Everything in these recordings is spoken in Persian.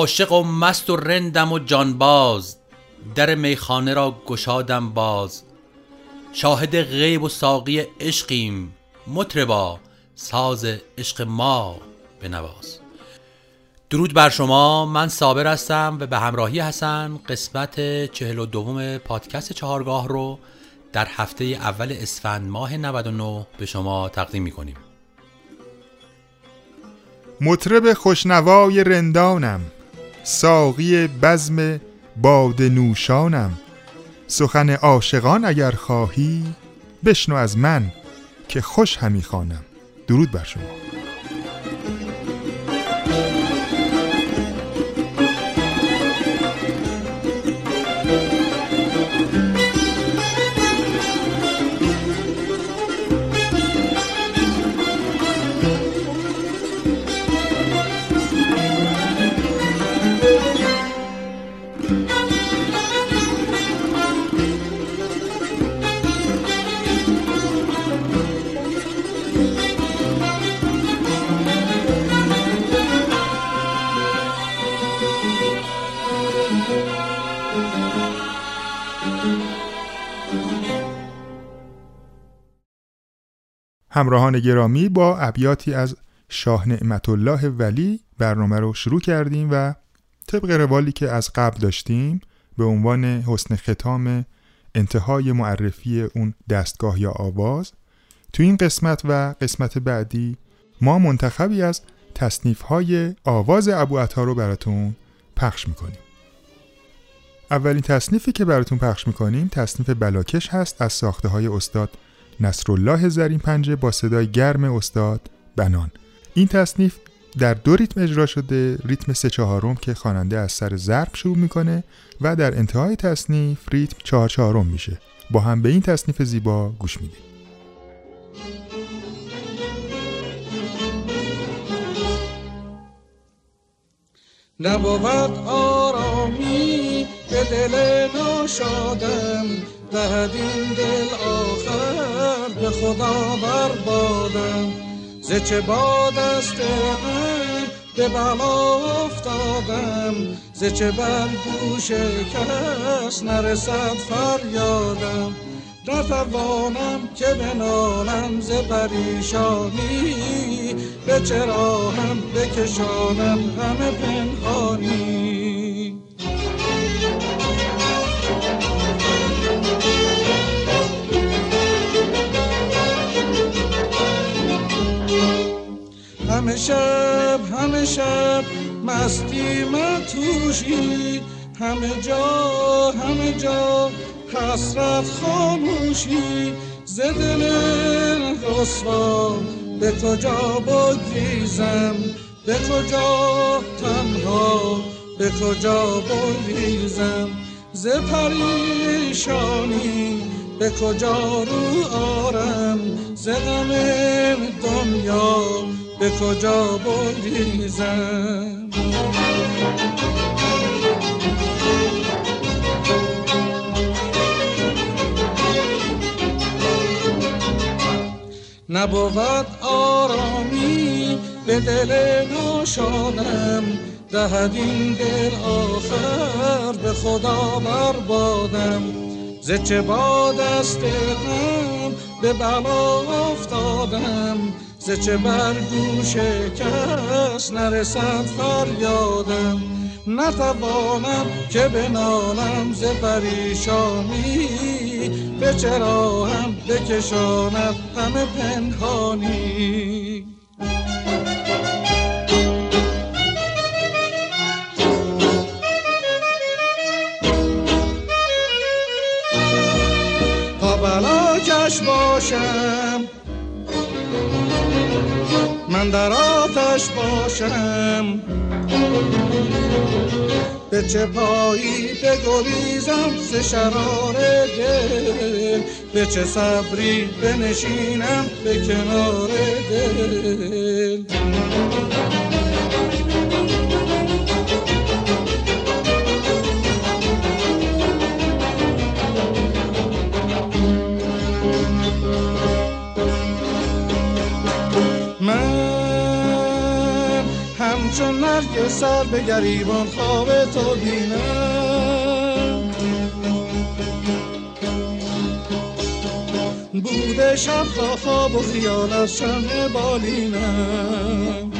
عاشق و مست و رندم و جانباز در میخانه را گشادم باز. شاهد غیب و ساقی عشقیم مطربا ساز عشق ما بنواز. درود بر شما من صابر هستم و به همراهی حسن قسمت چهل و دوم پادکست چهارگاه رو در هفته اول اسفند ماه 99 به شما تقدیم می کنیم مطرب خوشنوای رندانم. ساقی بزم باد نوشانم. سخن عاشقان اگر خواهی بشنو از من که خوش همی خوانم. درود بر شما. همراهان گرامی با ابیاتی از شاه نعمت الله ولی برنامه رو شروع کردیم و طبق روالی که از قبل داشتیم به عنوان حسن ختام انتهای معرفی اون دستگاه یا آواز تو این قسمت و قسمت بعدی ما منتخبی از تصنیف های آواز ابو عطا رو براتون پخش می‌کنیم. اولین تصنیفی که براتون پخش می‌کنیم تصنیف بلاکش هست از ساخته های استاد نصرالله زرین پنجه با صدای گرم استاد بنان. این تصنیف در دو ریتم اجرا شده ریتم سه چهارم که خواننده از سر ضرب شروع می‌کنه و در انتهای تصنیف ریتم چهار چهارم میشه. با هم به این تصنیف زیبا گوش میدیم. نبود آرامی به دل ناشادم دهد این دل آخر به خدا بربادم ز چه باد است به بلا افتادم؟ ز چه بر گوش کس نرسد فریادم؟ نتوانم که بنالم ز پریشانی. به چرا هم بکشانم همه پنهانی. همه شب همه شب مستی متوشی همه جا همه جا حسرت خاموشی ز رسوا به کجا بگریزم به کجا تنها به کجا بگریزم. ز پریشانی به کجا رو آرم؟ ز غم دنیا به کجا بگریزم نبود آرامی به دل ناشادم دهد این دل آخر به خدا بربادم ز چه باد است غم به بلا افتادم ز چه بر گوش کس نرسد فریادم نتوانم که بنالم ز پریشانی. به چرا هم بکشاند همه پنهانی. تا بلاکش باشم من در آتش باشم. به چه پایی بگریزم ز شرار دل. به چه صبری بنشینم به کنار دل. نرگ سر به گریبان خواب تو بینم. بوده شب خواب و خیال از شمع بالینم.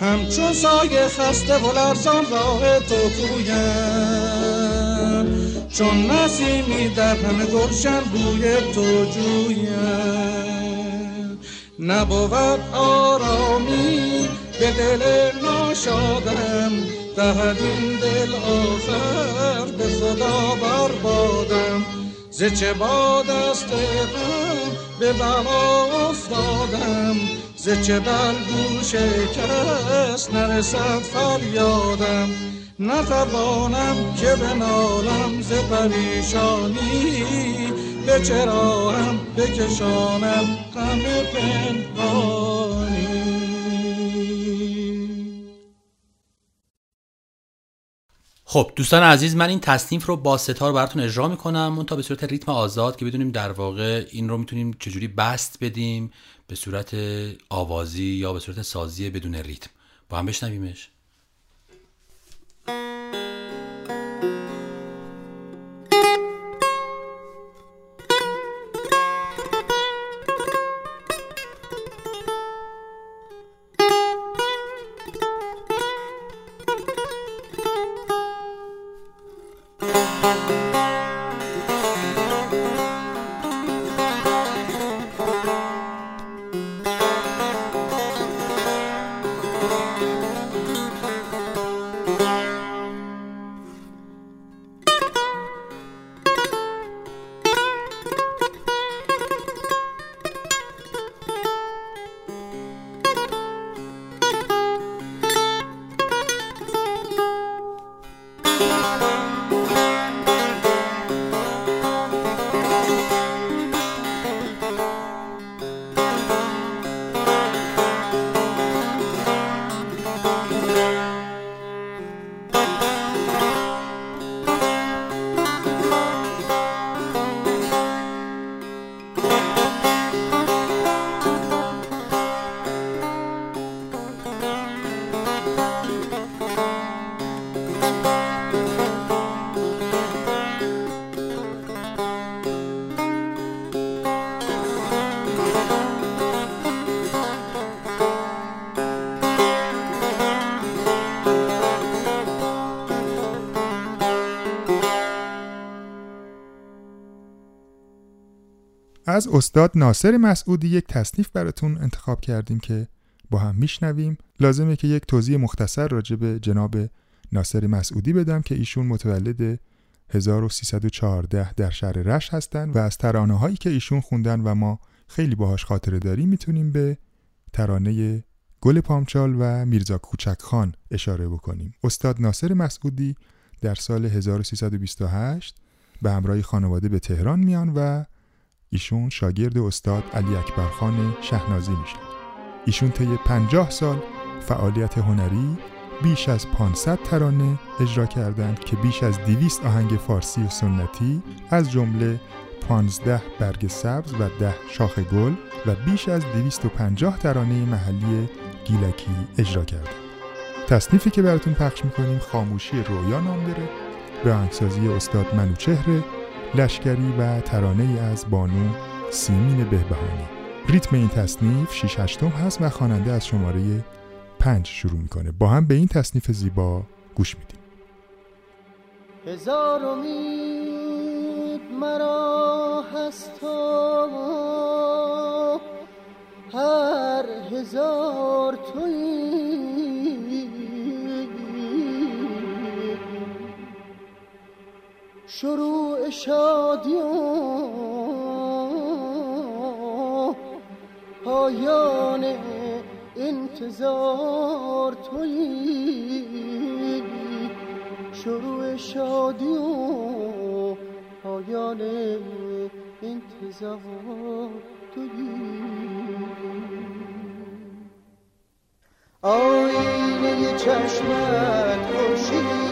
همچون سایه خسته و لرزان راه تو پویم چون نسیمی در همه گلشن بوی تو جویم. نبود آرامی به دل ناشادم دهد این دل آخر به خدا بربادم. ز چه باد است غم به بلا افتادم ز چه بر گوش کس نرسد فریادم. نتوانم که بنالم ز پریشانی به چرا هم بکشانم غم پنهانی. خب دوستان عزیز من این تصنیف رو با ستار براتون اجرا می‌کنم اون تا به صورت ریتم آزاد که بدونیم در واقع این رو می‌تونیم چجوری بست بدیم به صورت آوازی یا به صورت سازی بدون ریتم. با هم بشنویمش. از استاد ناصر مسعودی یک تصنیف براتون انتخاب کردیم که با هم میشنویم. لازمه که یک توضیح مختصر راجع به جناب ناصر مسعودی بدم که ایشون متولد 1314 در شهر رش هستند و از ترانه هایی که ایشون خوندن و ما خیلی باهاش خاطره داریم می‌تونیم به ترانه گل پامچال و میرزا کوچک خان اشاره بکنیم. استاد ناصر مسعودی در سال 1328 به همراه خانواده به تهران میان و ایشون شاگرد استاد علی اکبرخان شهنازی میشن ایشون طی 50 سال فعالیت هنری بیش از 500 ترانه اجرا کردند که بیش از 200 آهنگ فارسی و سنتی از جمله 15 برگ سبز و 10 شاخ گل و بیش از 250 ترانه محلی گیلکی اجرا کردند. تصنیفی که براتون پخش می‌کنیم خاموشی رویا نام داره به آهنگسازی استاد منوچهره لشکری و ترانه از بانو سیمین بهبهانی. ریتم این تصنیف 6 هشتم هست و خواننده از شماره 5 شروع می‌کنه. با هم به این تصنیف زیبا گوش میدیم. هزار امید مرا هست هر هزار تویی شروع شادی و پایان انتظار تویی شروع شادی و پایان انتظار تویی آینه چشمت تمنا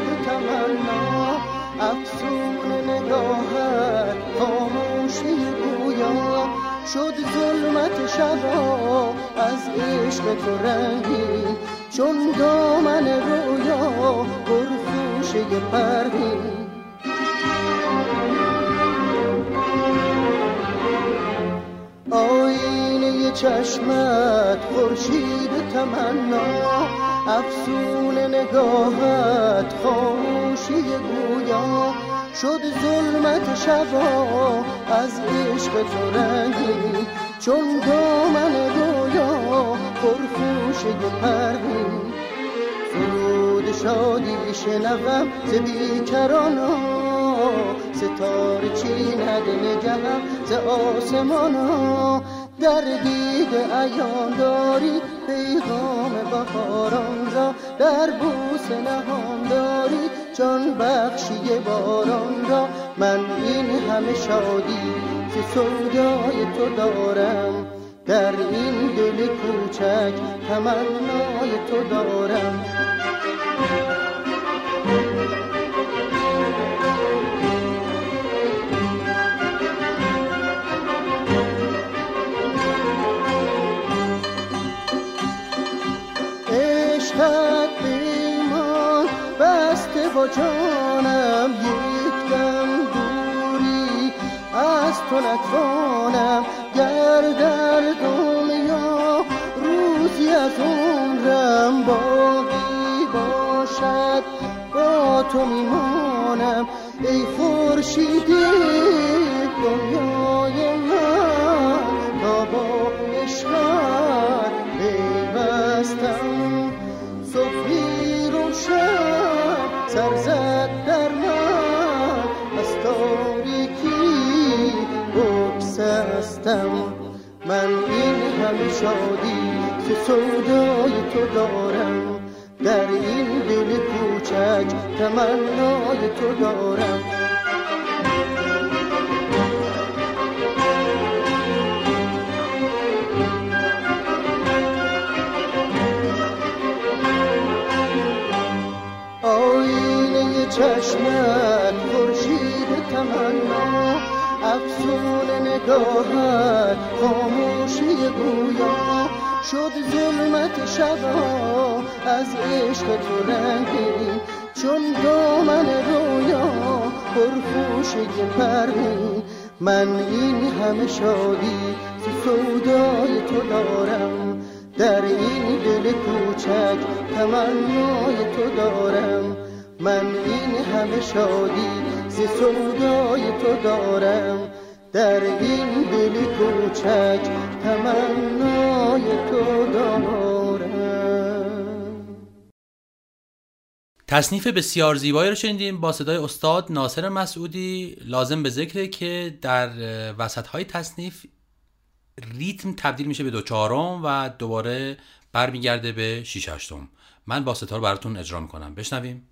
افسون نگاهت خاموشی گویا شد ظلمت شبا از عشق تو رنگی چون دامن رویا برفوشه پروین آینه چشمت خورشید تمنا. افسون نگاهت خاموشی گویا. شد ظلمت شبا از عشق تو رنگی. چون دامن رویا پرخوشه پروین فرود شادی شنوم ز بیکرانا. ستاره چیند نگهم ز آسمانا. در دید ایان داری پیغام بهاران را در بوس نهان داری. جان بخشی باران را من این همه شادی ز سودای تو دارم. در این دل کوچک تمنای تو دارم. جانم یک دم دوری از تو نتوانم. گر در دنیا روزی از عمرم باقی باشد با تو میمانم. ای خورشیدی دنیای من این همه شادی ز سودای تو دارم. در این دل کوچک تمنای تو دارم. آینه چشمت خورشید تمنا افسون نگاهت خاموشی گویا. شد ظلمت شبا از عشق تو رنگی. چون دامن رویا پرخوشه پروین من این همه شادی ز سودای تو دارم. در این دل کوچک تمنای تو دارم. من این همه شادی ز سودای تو دارم. در این دل کوچک تمنای تو دارم. تصنیف بسیار زیبایی رو شنیدیم با صدای استاد ناصر مسعودی. لازم به ذکره که در وسط های تصنیف ریتم تبدیل میشه به دو چهارم و دوباره برمیگرده به شیش هشتم. من با ستار براتون اجرا می‌کنم. بشنویم.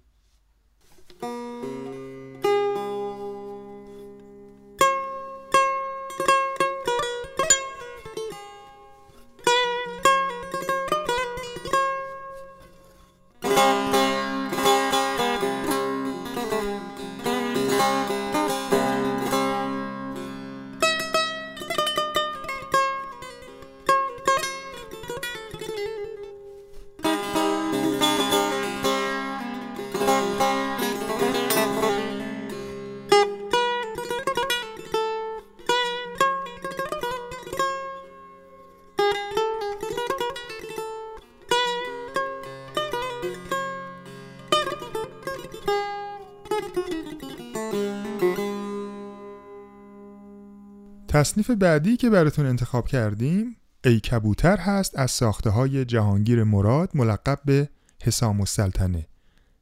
تصنیف بعدی که براتون انتخاب کردیم ای کبوتر هست از ساخته های جهانگیر مراد ملقب به حسام السلطنه.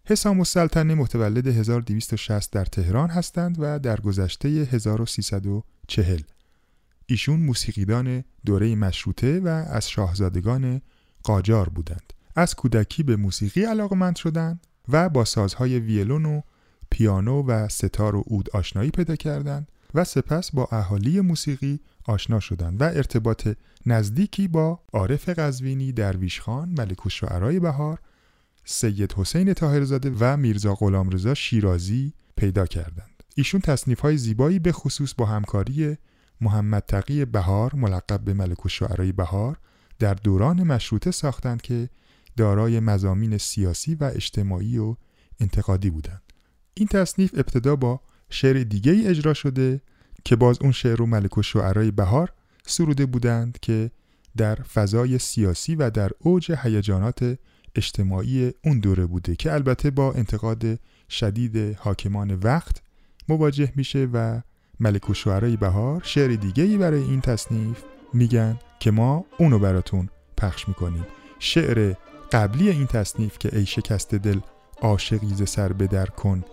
حسام السلطنه متولد 1260 در تهران هستند و در گذشته 1340 ایشون موسیقیدان دوره مشروطه و از شاهزادگان قاجار بودند. از کودکی به موسیقی علاقمند شدند. و با سازهای ویلون و پیانو و ستار و عود آشنایی پیدا کردند و سپس با اهالی موسیقی آشنا شدند و ارتباط نزدیکی با عارف قزوینی، درویش خان، ملک الشعرای بهار، سید حسین طاهرزاده و میرزا غلامرضا شیرازی پیدا کردند. ایشون تصنیف های زیبایی به خصوص با همکاری محمد تقی بهار ملقب به ملک الشعرای بهار در دوران مشروطه ساختند که دارای مزامین سیاسی و اجتماعی و انتقادی بودند. این تصنیف ابتدا با شعر دیگه ای اجرا شده که باز اون شعر رو ملک الشعرای بهار سروده بودند که در فضای سیاسی و در اوج هیجانات اجتماعی اون دوره بوده که البته با انتقاد شدید حاکمان وقت مواجه میشه و ملک و شعرهای بهار شعر دیگه ای برای این تصنیف میگن که ما اونو براتون پخش می‌کنیم شعر قبلی این تصنیف که ای شکست دل عاشقی ز سر بدر کن.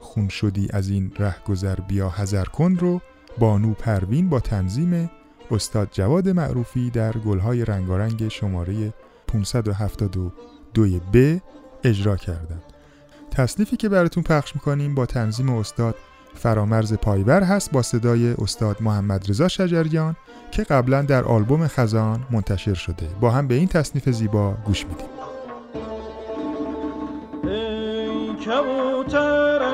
خون شدی از این ره گذر بیا حذر کن رو. بانو پروین با تنظیم استاد جواد معروفی در گلهای رنگارنگ شماره 572 ب اجرا کردند. تصنیفی که براتون پخش می‌کنیم با تنظیم استاد فرامرز پایبر هست با صدای استاد محمد رضا شجریان که قبلا در آلبوم خزان منتشر شده. با هم به این تصنیف زیبا گوش میدیم. Chara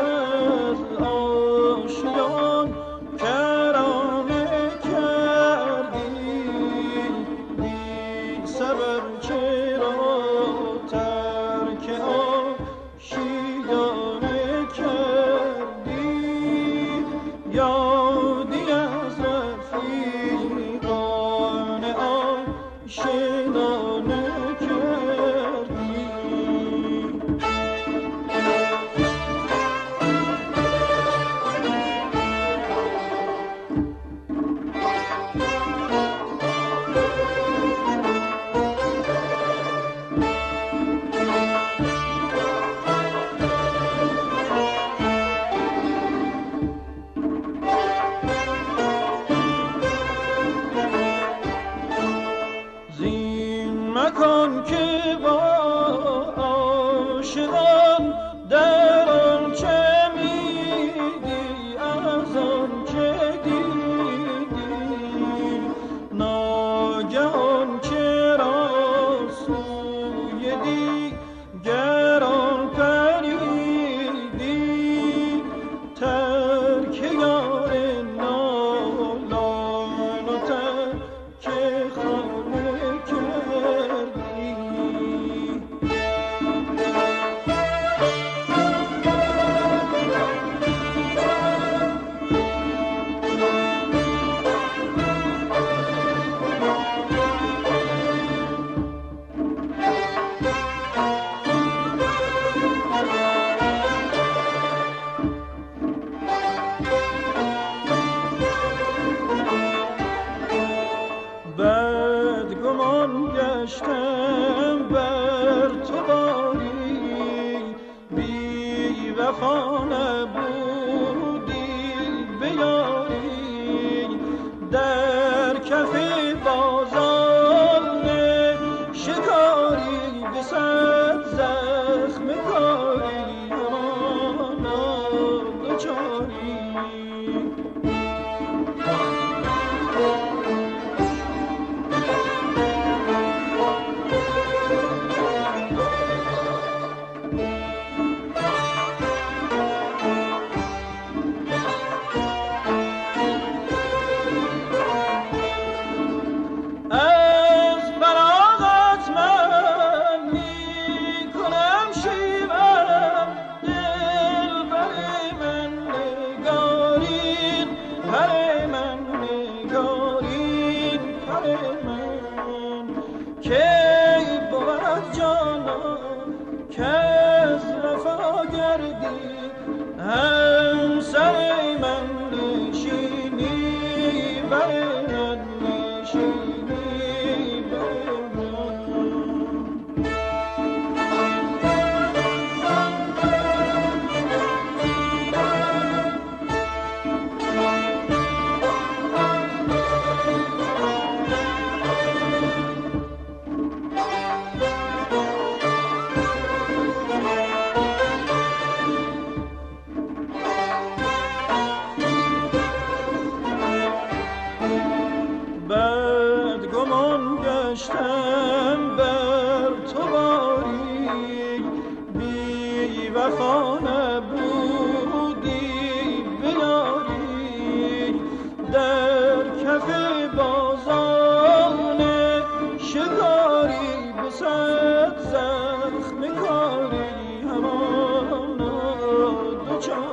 嗯。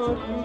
Oh. you.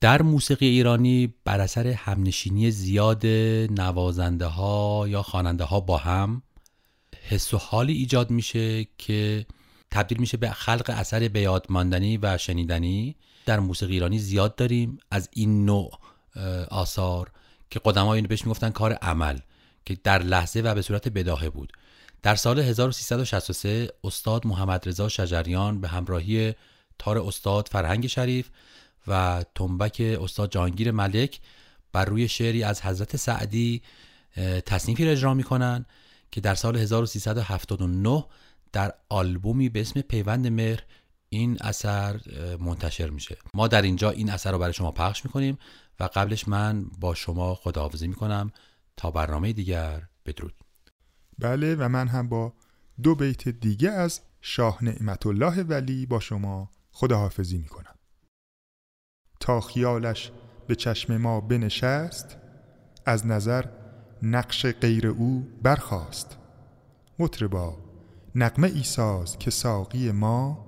در موسیقی ایرانی بر اثر همنشینی زیاد نوازنده ها یا خواننده ها با هم حس و حالی ایجاد میشه که تبدیل میشه به خلق اثر به ماندنی و شنیدنی. در موسیقی ایرانی زیاد داریم از این نوع آثار که قدمای اینو بهش می‌گفتن کار عمل که در لحظه و به صورت بداهه بود. در سال 1363 استاد محمد رضا شجریان به همراهی تار استاد فرهنگ شریف و تنبک استاد جانگیر ملک بر روی شعری از حضرت سعدی تصنیفی را اجرا می‌کنن که در سال 1379 در آلبومی به اسم پیوند مهر این اثر منتشر میشه. ما در اینجا این اثر رو برای شما پخش می‌کنیم و قبلش من با شما خداحافظی می‌کنم. تا برنامه دیگر بدرود. بله و من هم با دو بیت دیگه از شاه نعمت الله ولی با شما خداحافظی می‌کنم. تا خیالش به چشم ما بنشست از نظر نقش غیر او برخاست. مطربا نقمه ای ساز که ساقی ما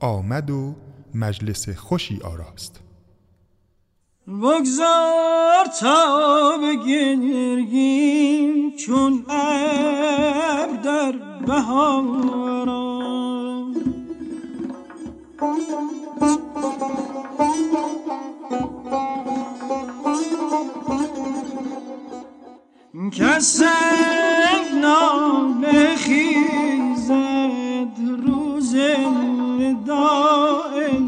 آمد و مجلس خوشی آراست. بگذار تا بگرگیم چون ابر در بهاران کسی نام خیزد روز وداع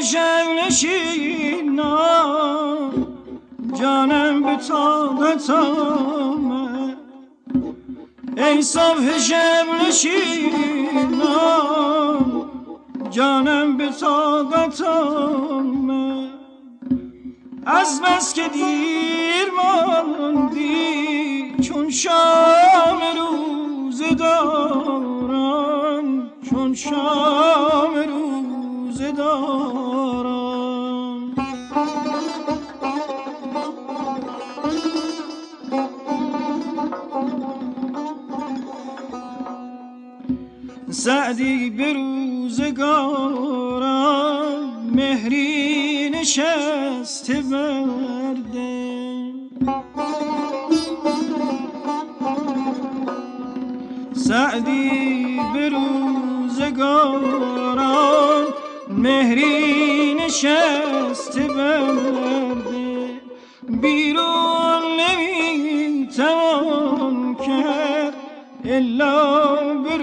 شب نشینم جانم به طاقت آمد. ای صبح شب نشینم جانم به طاقت آمد. از بس که دیر ماندی چون شام روز دارم. چون شام روز دارم. سعدی به روزگارم مهری نشسته برده سعدی به روزگاران مهری نشسته برده بیرون نمی‌توان کرد الا به